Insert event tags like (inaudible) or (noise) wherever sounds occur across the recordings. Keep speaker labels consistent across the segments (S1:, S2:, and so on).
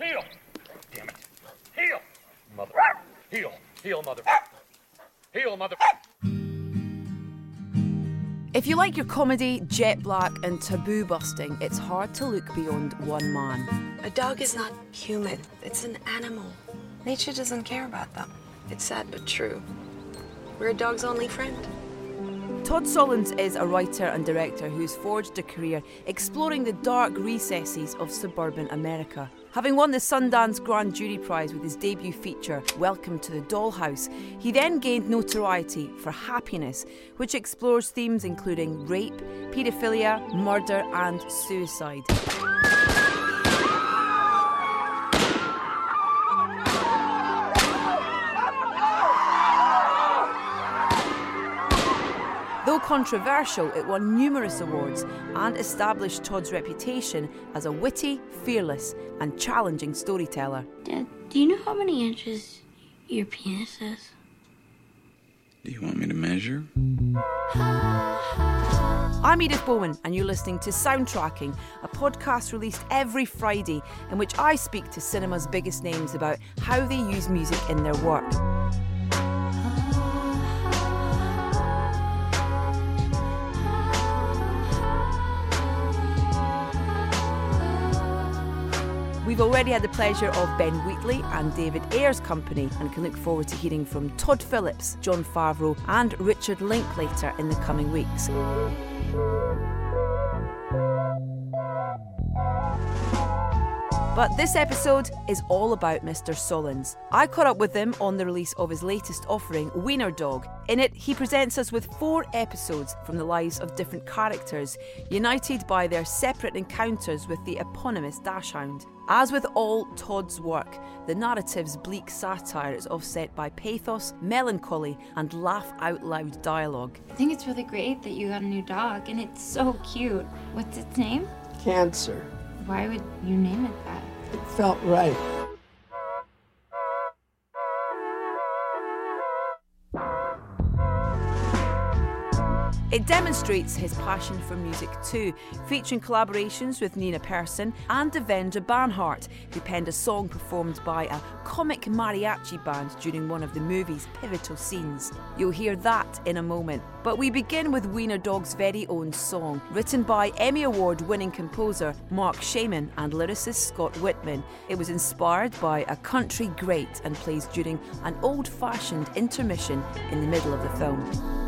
S1: Heel! Damn it. Heel! Mother. Heel. Heel, mother. Heel, mother.
S2: If you like your comedy, jet black, and taboo busting, it's hard to look beyond one man.
S3: A dog is not human, it's an animal. Nature doesn't care about them. It's sad but true. We're a dog's only friend.
S2: Todd Solondz is a writer and director who's forged a career exploring the dark recesses of suburban America. Having won the Sundance Grand Jury Prize with his debut feature, Welcome to the Dollhouse, he then gained notoriety for Happiness, which explores themes including rape, paedophilia, murder, and suicide. Though controversial, it won numerous awards and established Todd's reputation as a witty, fearless, and challenging storyteller.
S4: Dad, do you know how many inches your penis is?
S5: Do you want me to measure?
S2: I'm Edith Bowman, and you're listening to Soundtracking, a podcast released every Friday in which I speak to cinema's biggest names about how they use music in their work. We've already had the pleasure of Ben Wheatley and David Ayer's company and can look forward to hearing from Todd Phillips, Jon Favreau, and Richard Linklater in the coming weeks. But this episode is all about Mr. Solondz. I caught up with him on the release of his latest offering, Wiener Dog. In it, he presents us with four episodes from the lives of different characters, united by their separate encounters with the eponymous Dachshund. As with all Todd's work, the narrative's bleak satire is offset by pathos, melancholy, and laugh out loud dialogue.
S4: I think it's really great that you got a new dog, and it's so cute. What's its name?
S6: Cancer.
S4: Why would you name it that?
S6: It felt right.
S2: It demonstrates his passion for music too, featuring collaborations with Nina Persson and Devendra Banhart, who penned a song performed by a comic mariachi band during one of the movie's pivotal scenes. You'll hear that in a moment. But we begin with Wiener Dog's very own song, written by Emmy Award winning composer Marc Shaiman and lyricist Scott Wittman. It was inspired by a country great and plays during an old fashioned intermission in the middle of the film.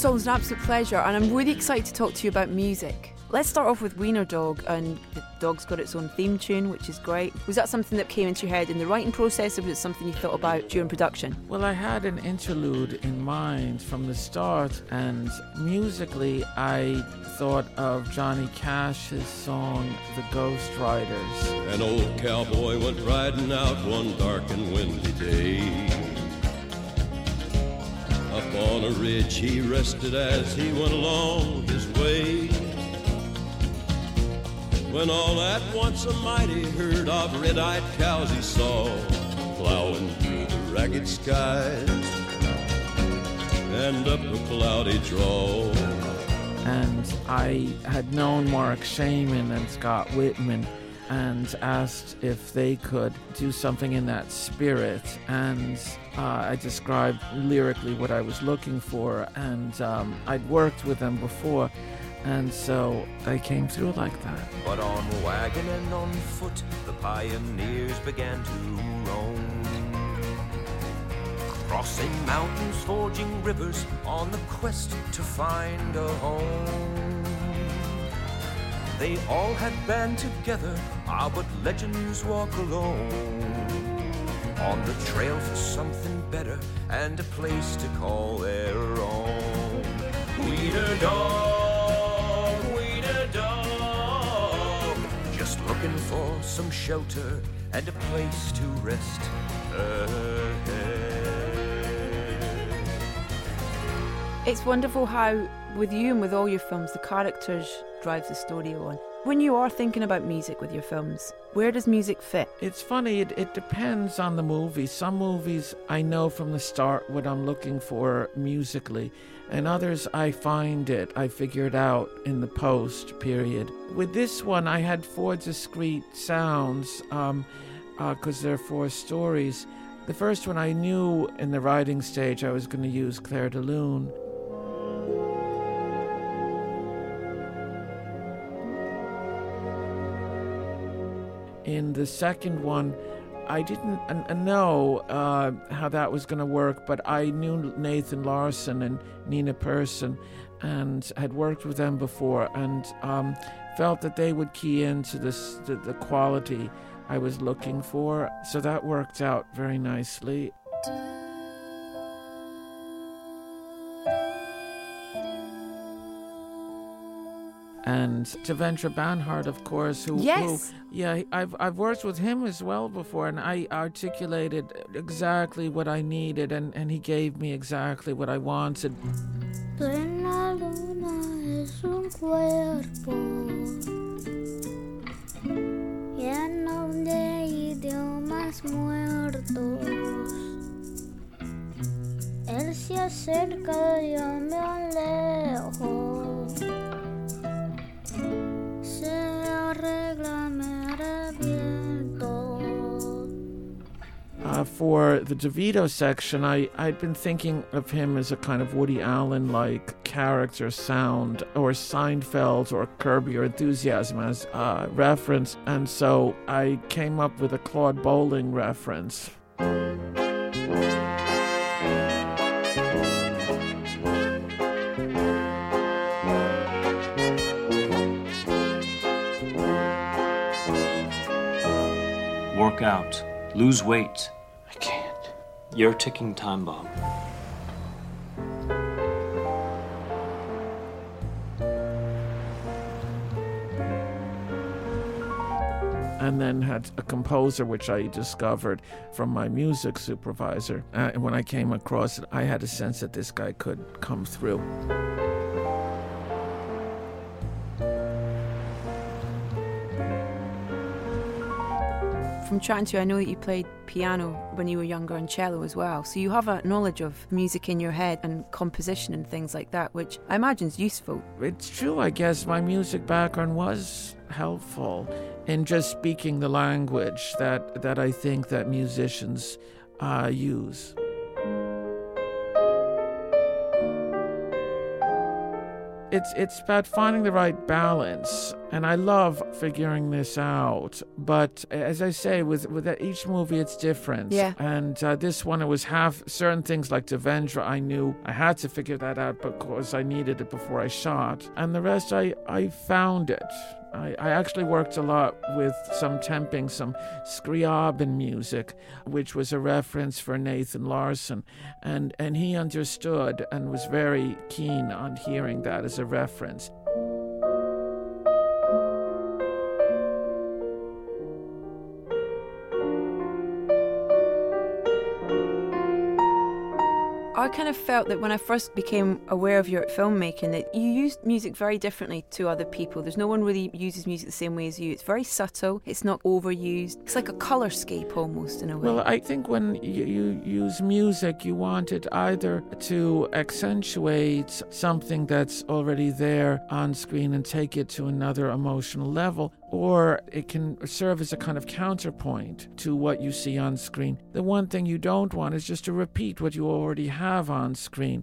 S2: Todd Solondz, an absolute pleasure, and I'm really excited to talk to you about music. Let's start off with Wiener Dog, and the dog's got its own theme tune, which is great. Was that something that came into your head in the writing process, or was it something you thought about during production?
S7: Well, I had an interlude in mind from the start, and musically, I thought of Johnny Cash's song, The Ghost Riders.
S8: An old cowboy went riding out one dark and windy day. On a ridge he rested as he went along his way. When all at once a mighty herd of red-eyed cows he saw plowing through the ragged skies and up a cloudy draw.
S7: And I had known Marc Shaiman and Scott Wittman and asked if they could do something in that spirit. And uh, I described lyrically what I was looking for, and um, I'd worked with them before. And so they came through like that.
S9: But on wagon and on foot, the pioneers began to roam. Crossing mountains, forging rivers, on the quest to find a home. They all had band together, ah, but legends walk alone. On the trail for something better and a place to call their own. Wiener dog, wiener dog, just looking for some shelter and a place to rest.
S2: It's wonderful how, with you and with all your films, the characters drive the story on. When you are thinking about music with your films, where does music fit?
S7: It's funny, it, it depends on the movie. Some movies I know from the start what I'm looking for musically, and others I find it, I figure it out in the post period. With this one, I had four discrete sounds because um, uh, there are four stories. The first one I knew in the writing stage I was going to use Clair de Lune. In the second one, I didn't uh, know uh, how that was going to work, but I knew Nathan Larson and Nina Persson and had worked with them before and um, felt that they would key into this, the, the quality I was looking for. So that worked out very nicely. And Devendra Banhart, of course, who,
S2: yes.
S7: who, yeah, I've I've worked with him as well before, and I articulated exactly what I needed, and, and he gave me exactly what I wanted.
S10: Plena luna es un cuerpo lleno de idiomas muertos. Él se acerca, yo me alejo.
S7: For the DeVito section, I, I'd been thinking of him as a kind of Woody Allen like character sound, or Seinfeld, or Curb Your Enthusiasm as a reference, and so I came up with a Claude Bolling reference.
S11: Work out. Lose weight. You're a ticking time bomb.
S7: and then had a composer which I discovered from my music supervisor. Uh, and when I came across it, I had a sense that this guy could come through.
S2: From chatting to you, I know that you played piano when you were younger and cello as well. So you have a knowledge of music in your head and composition and things like that, which I imagine is useful.
S7: It's true, I guess. My music background was helpful in just speaking the language that, that I think that musicians uh, use. it's it's about finding the right balance and i love figuring this out but as i say with with each movie it's different
S2: yeah
S7: and uh, this one it was half certain things like devendra i knew i had to figure that out because i needed it before i shot and the rest i i found it I, I actually worked a lot with some temping, some Scriabin music, which was a reference for Nathan Larson. And, and he understood and was very keen on hearing that as a reference.
S2: I kind of felt that when I first became aware of your filmmaking, that you used music very differently to other people. There's no one really uses music the same way as you. It's very subtle. It's not overused. It's like a colorscape almost in a way.
S7: Well, I think when you, you use music, you want it either to accentuate something that's already there on screen and take it to another emotional level, or it can serve as a kind of counterpoint to what you see on screen. The one thing you don't want is just to repeat what you already have on screen.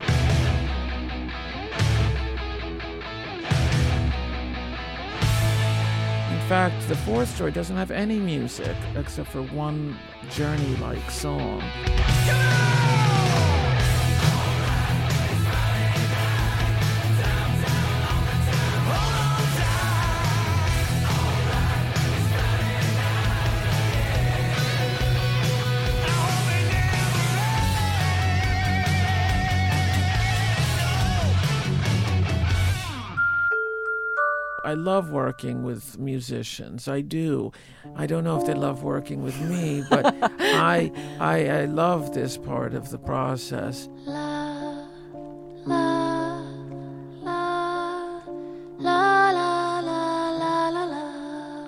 S7: In fact, the fourth story doesn't have any music except for one journey like song. I love working with musicians. I do. I don't know if they love working with me, but (laughs) I, I, I love this part of the process.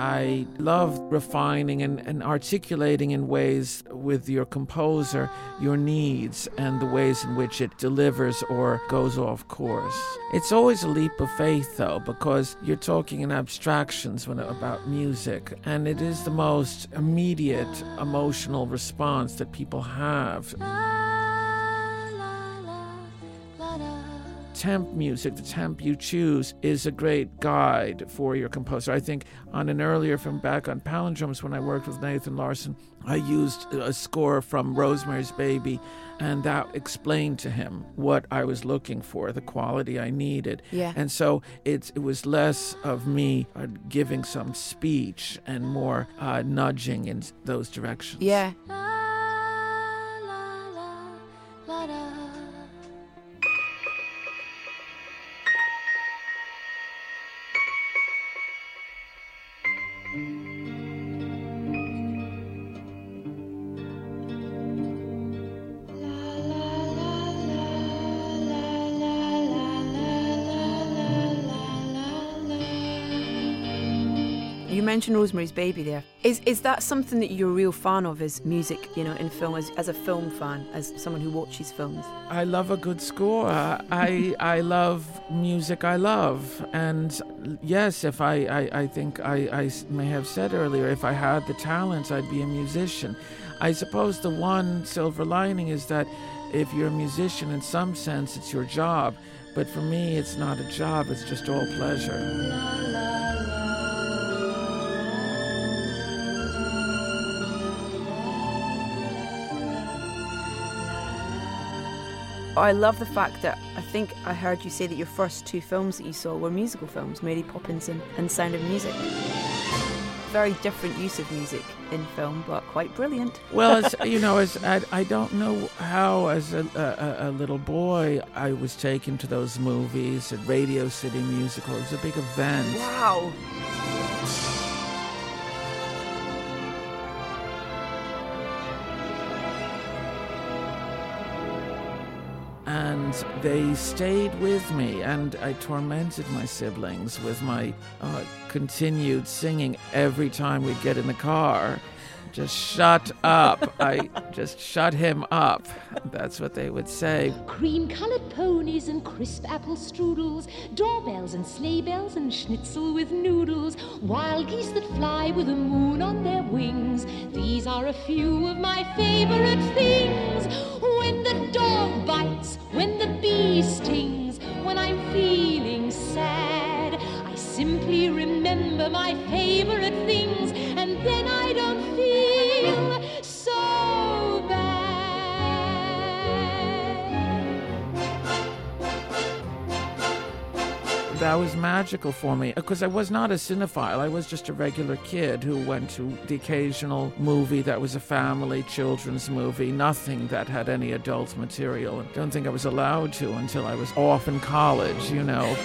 S7: I love refining and, and articulating in ways with your composer your needs and the ways in which it delivers or goes off course. It's always a leap of faith, though, because you're talking in abstractions when, about music, and it is the most immediate emotional response that people have. Temp music, the temp you choose, is a great guide for your composer. I think on an earlier from back on Palindromes, when I worked with Nathan Larson, I used a score from Rosemary's Baby, and that explained to him what I was looking for, the quality I needed.
S2: Yeah.
S7: And so it, it was less of me uh, giving some speech and more uh, nudging in those directions.
S2: Yeah. Mentioned Rosemary's Baby there. Is is that something that you're a real fan of? Is music, you know, in film as, as a film fan, as someone who watches films?
S7: I love a good score. I I love music I love, and yes, if I I, I think I, I may have said earlier, if I had the talents, I'd be a musician. I suppose the one silver lining is that if you're a musician, in some sense, it's your job. But for me, it's not a job. It's just all pleasure.
S2: Oh, I love the fact that I think I heard you say that your first two films that you saw were musical films, Mary Poppins and, and Sound of Music. Very different use of music in film, but quite brilliant.
S7: Well, as, (laughs) you know, as I, I don't know how, as a, a, a, little boy, I was taken to those movies at Radio City Musical. It was a big event.
S2: Wow.
S7: And they stayed with me and i tormented my siblings with my uh, continued singing every time we'd get in the car. Just shut up. I (laughs) just shut him up. That's what they would say.
S12: Cream colored ponies and crisp apple strudels doorbells and sleigh bells and schnitzel with noodles wild geese that fly with the moon on their wings. These are a few of my favorite things stings when i'm feeling sad. I simply remember my favorite things and then i
S7: that was magical for me because I was not a cinephile. I was just a regular kid who went to the occasional movie that was a family children's movie, nothing that had any adult material. I don't think I was allowed to until I was off in college, you know.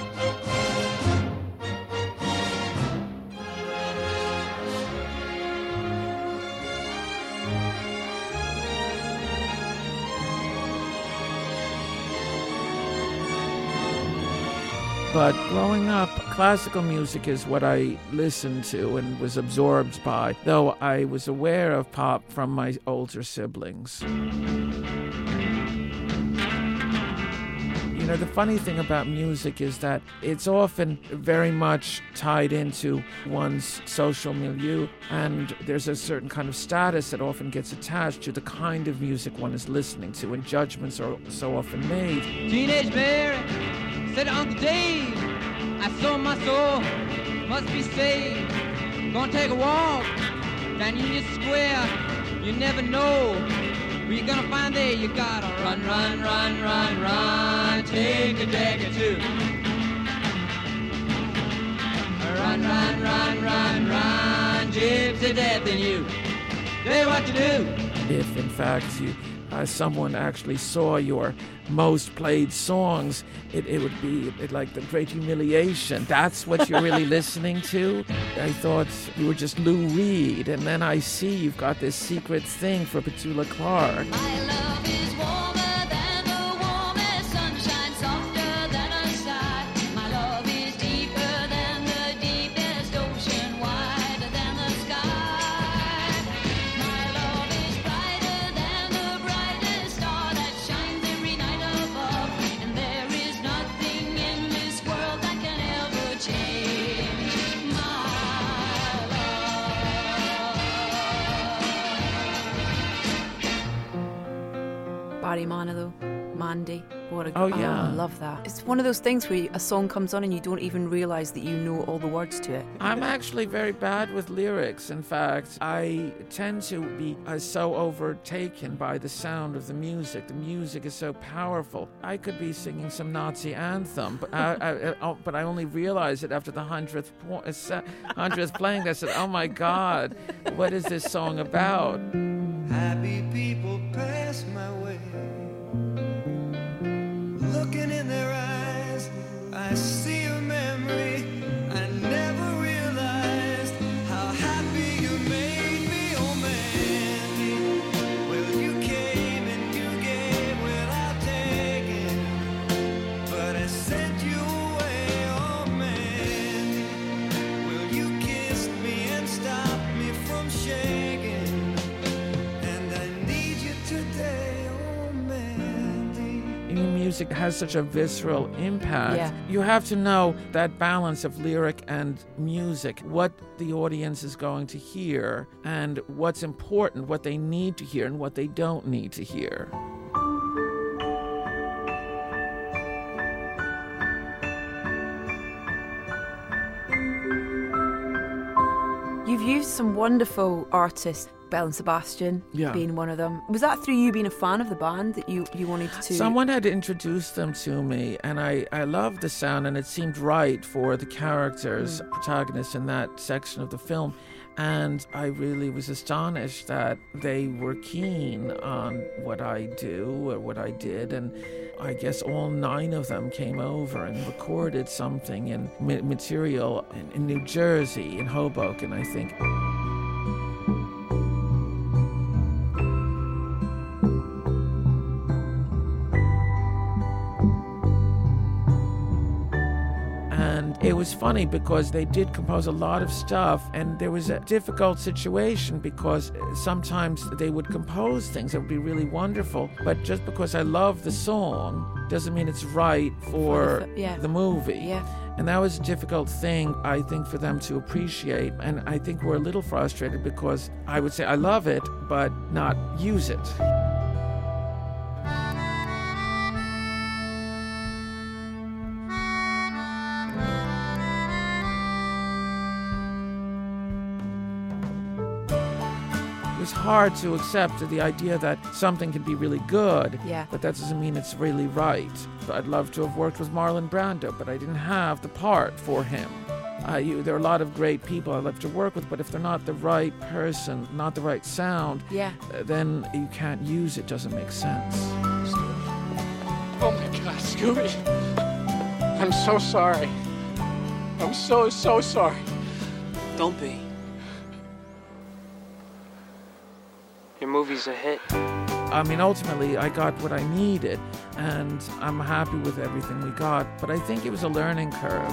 S7: But growing up, classical music is what I listened to and was absorbed by, though I was aware of pop from my older siblings. You know, the funny thing about music is that it's often very much tied into one's social milieu, and there's a certain kind of status that often gets attached to the kind of music one is listening to, and judgments are so often made.
S13: Teenage Mary said Uncle Dave, I sold my soul, must be saved. Gonna take a walk down Union Square, you never know where you're gonna find there. You gotta run, run, run, run, run, take a or two. Run, run, run, run, run, gypsy death in you. You what to do.
S7: If in fact you uh, someone actually saw your most played songs, it, it would be it, like the great humiliation. That's what you're really (laughs) listening to? I thought you were just Lou Reed, and then I see you've got this secret thing for Petula Clark.
S2: Mandy. What a
S7: Oh,
S2: I
S7: yeah.
S2: love that. It's one of those things where a song comes on and you don't even realize that you know all the words to it.
S7: I'm actually very bad with lyrics. In fact, I tend to be uh, so overtaken by the sound of the music. The music is so powerful. I could be singing some Nazi anthem, but I, I, I, oh, but I only realized it after the hundredth po- uh, hundredth playing. I said, "Oh my God, what is this song about?"
S14: Happy people pass my way. Looking in their eyes, I see
S7: music has such a visceral impact.
S2: Yeah.
S7: You have to know that balance of lyric and music, what the audience is going to hear, and what's important, what they need to hear, and what they don't need to hear.
S2: You've used some wonderful artists, Belle and Sebastian
S7: Yeah.
S2: being one of them. Was that through you being a fan of the band that you, you wanted to?
S7: Someone had introduced them to me, and I, I loved the sound, and it seemed right for the characters, mm. protagonists in that section of the film. And I really was astonished that they were keen on what I do or what I did. And I guess all nine of them came over and recorded something in material in, in New Jersey, in Hoboken, I think. It was funny because they did compose a lot of stuff, and there was a difficult situation because uh, sometimes they would compose things that would be really wonderful, but just because I love the song doesn't mean it's right for,
S2: For the yeah.
S7: the movie.
S2: Yeah.
S7: And that was a difficult thing, I think, for them to appreciate. And I think we're a little frustrated because I would say I love it, but not use it. Hard to accept the idea that something can be really good,
S2: Yeah.
S7: but that doesn't mean it's really right. I'd love to have worked with Marlon Brando, but I didn't have the part for him. Uh, you, there are a lot of great people I love to work with, but if they're not the right person, not the right sound,
S2: Yeah.
S7: uh, then you can't use it. Doesn't make sense.
S6: Oh my God, Scooby. I'm so sorry. I'm so, so sorry.
S15: Don't be. Movie's a hit.
S7: I mean, ultimately, I got what I needed, and I'm happy with everything we got. But I think it was a learning curve.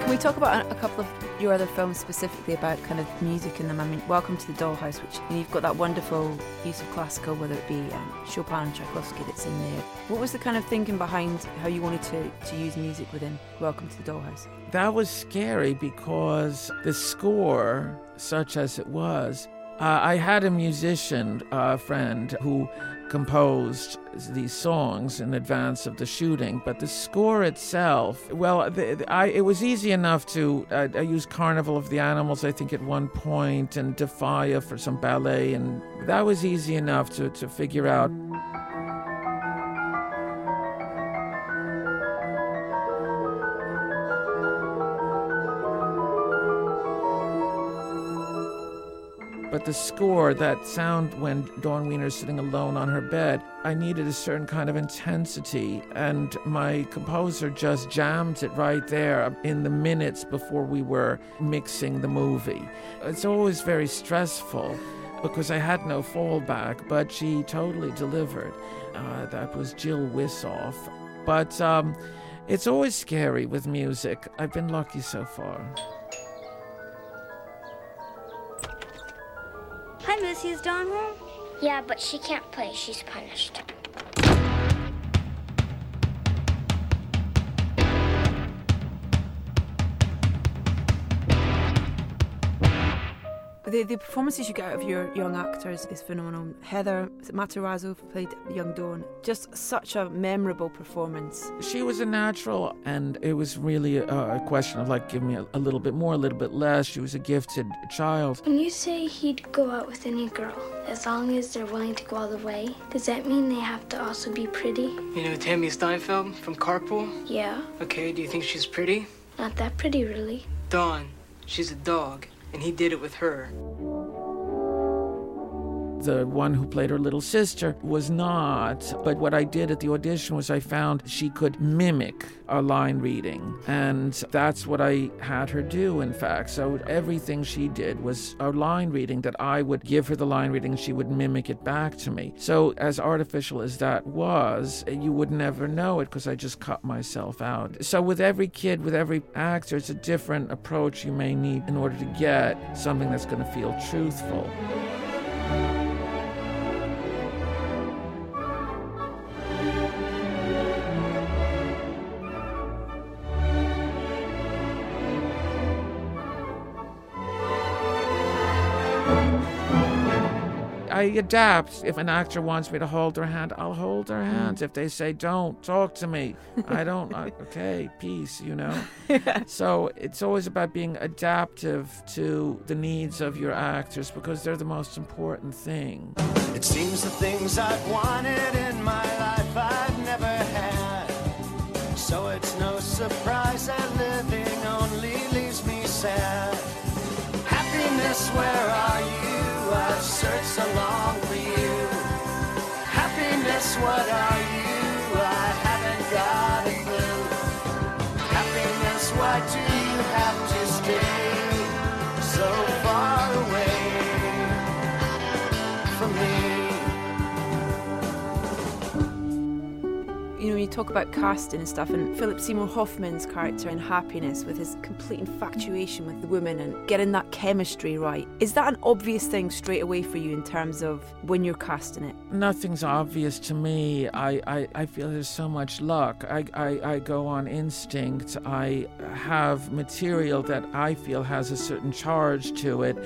S2: Can we talk about a, a couple of your other films specifically about kind of music in them? I mean, Welcome to the Dollhouse, which you've got that wonderful use of classical, whether it be um, Chopin Tchaikovsky that's in there. What was the kind of thinking behind how you wanted to, to use music within Welcome to the Dollhouse?
S7: That was scary because the score, such as it was, uh, I had a musician uh, friend who composed these songs in advance of the shooting, but the score itself, well, the, the- I, it was easy enough to. Uh, I used Carnival of the Animals, I think, at one point, and Defia for some ballet, and that was easy enough to, to figure out. The score, that sound when Dawn Wiener's sitting alone on her bed, I needed a certain kind of intensity, and my composer just jammed it right there in the minutes before we were mixing the movie. It's always very stressful because I had no fallback, but she totally delivered. Uh, that was Jill Wisoff. But um, it's always scary with music. I've been lucky so far.
S10: Home? Yeah, but she can't play. She's punished.
S2: The, the performances you get out of your young actors is phenomenal. Heather is Matarazzo played young Dawn. Just such a memorable performance.
S7: She was a natural, and it was really a, a question of like, give me a, a little bit more, a little bit less. She was a gifted child.
S10: When you say he'd go out with any girl, as long as they're willing to go all the way, does that mean they have to also be pretty?
S15: You know Tammy Steinfeld from Carpool?
S10: Yeah,
S15: Okay, do you think she's pretty?
S10: not that pretty, really.
S15: Dawn, she's a dog, and he did it with her.
S7: The one who played her little sister was not. But what I did at the audition was I found she could mimic a line reading. And that's what I had her do, in fact. So everything she did was a line reading that I would give her the line reading she would mimic it back to me. So, as artificial as that was, you would never know it because I just cut myself out. So, with every kid, with every actor, it's a different approach you may need in order to get something that's going to feel truthful. I adapt. If an actor wants me to hold their hand, I'll hold their hmm. hands. If they say don't talk to me, I don't. I, uh, (laughs) okay, peace. You know. So it's always about being adaptive to the needs of your actors because they're the most important thing.
S14: It seems the things I've wanted in my life I've never had. So it's no surprise that living only leaves me sad. Happiness, where are you? I've searched so long for you. Happiness, what are you?
S2: Talk about casting and stuff, and Philip Seymour Hoffman's character in Happiness with his complete infatuation with the woman and getting that chemistry right. Is that an obvious thing straight away for you in terms of when you're casting it?
S7: Nothing's obvious to me. I, I, I feel there's so much luck. I, I, I go on instinct. I have material that I feel has a certain charge to it,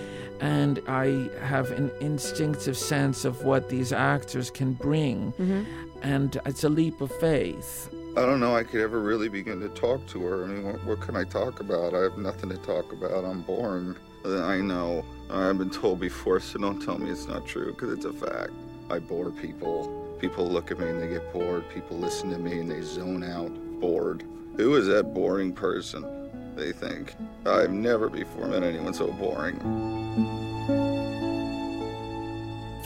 S7: and I have an instinctive sense of what these actors can bring. Mm-hmm. And it's a leap of faith.
S16: I don't know I could ever really begin to talk to her. I mean, what, what can I talk about? I have nothing to talk about. I'm boring. I know. I've been told before, so don't tell me it's not true, because it's a fact. I bore people. People look at me and they get bored. People listen to me and they zone out, bored. Who is that boring person? They think. I've never before met anyone so boring.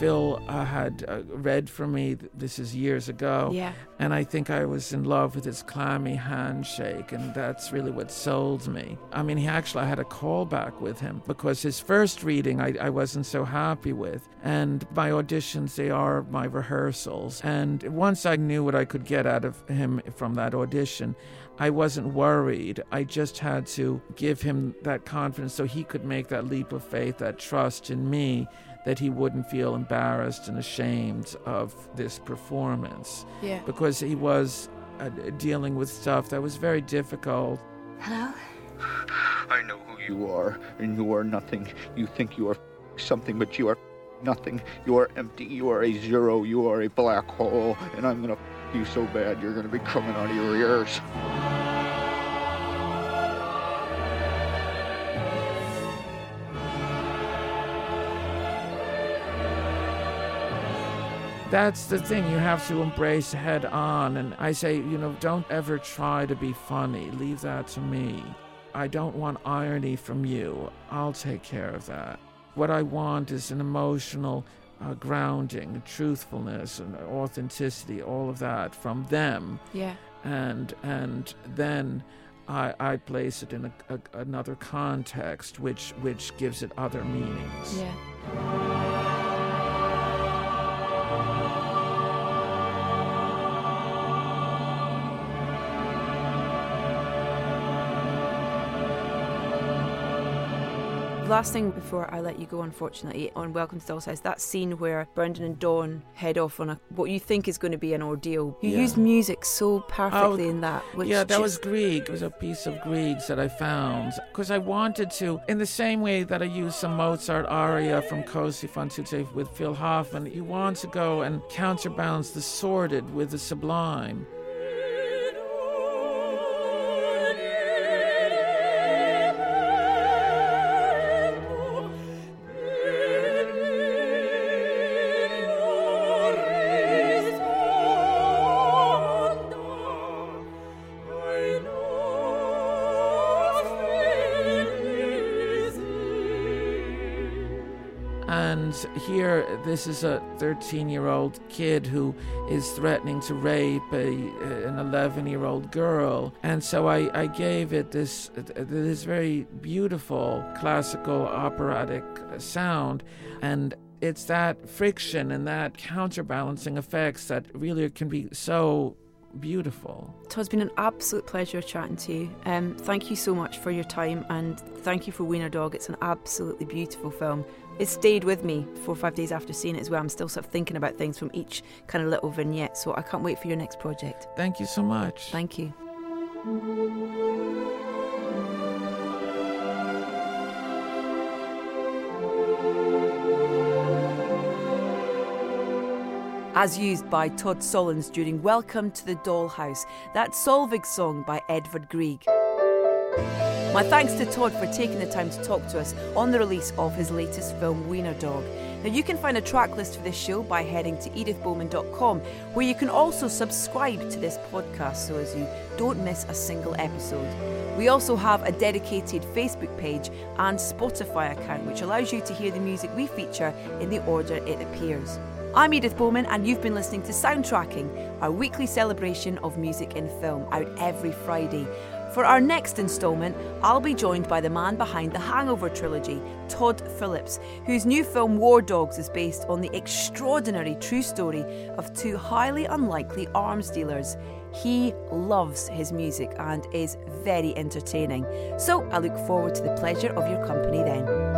S7: Phil uh, had uh, read for me, this is years ago.
S2: Yeah.
S7: And I think I was in love with his clammy handshake, and that's really what sold me. I mean, he actually I had a callback with him because his first reading I, I wasn't so happy with. And my auditions, they are my rehearsals. And once I knew what I could get out of him from that audition, I wasn't worried. I just had to give him that confidence so he could make that leap of faith, that trust in me that he wouldn't feel embarrassed and ashamed of this performance.
S2: Yeah.
S7: Because he was uh, dealing with stuff that was very difficult.
S10: Hello?
S17: I know who you are, and you are nothing. You think you are something, but you are nothing. You are empty. You are a zero. You are a black hole, and I'm gonna you so bad you're gonna be coming out of your ears.
S7: That's the thing, you have to embrace head on. And I say, you know, don't ever try to be funny. Leave that to me. I don't want irony from you. I'll take care of that. What I want is an emotional uh, grounding, truthfulness, and authenticity, all of that from them.
S2: Yeah.
S7: And and then I, I place it in a, a, another context, which which gives it other meanings.
S2: Yeah. Last thing before I let you go, unfortunately, on Welcome to Doll's House, that scene where Brendan and Dawn head off on a what you think is going to be an ordeal. You
S7: Yeah.
S2: used music so perfectly in that. Which
S7: yeah, that
S2: just-
S7: was Grieg. It was a piece of Grieg's that I found because I wanted to, in the same way that I used some Mozart aria from Cosi fan tutte with Phil Hoffman. You want to go and counterbalance the sordid with the sublime. Here, this is a 13 year old kid who is threatening to rape a, an 11 year old girl. And so I, I gave it this, this very beautiful classical operatic sound. And it's that friction and that counterbalancing effects that really can be so beautiful.
S2: Todd, it's been an absolute pleasure chatting to you. Um, thank you so much for your time and thank you for Wiener Dog. It's an absolutely beautiful film. It stayed with me four or five days after seeing it as well. I'm still sort of thinking about things from each kind of little vignette, so I can't wait for your next project.
S7: Thank you so much.
S2: Thank you. as used by Todd Solondz during Welcome to the Dollhouse, that Solveig song by Edvard Grieg. My thanks to Todd for taking the time to talk to us on the release of his latest film, Wiener Dog. Now, you can find a track list for this show by heading to edithbowman.com, where you can also subscribe to this podcast so as you don't miss a single episode. We also have a dedicated Facebook page and Spotify account, which allows you to hear the music we feature in the order it appears. I'm Edith Bowman, and you've been listening to Soundtracking, our weekly celebration of music in film, out every Friday. For our next instalment, I'll be joined by the man behind the Hangover trilogy, Todd Phillips, whose new film War Dogs is based on the extraordinary true story of two highly unlikely arms dealers. He loves his music and is very entertaining. So I look forward to the pleasure of your company then.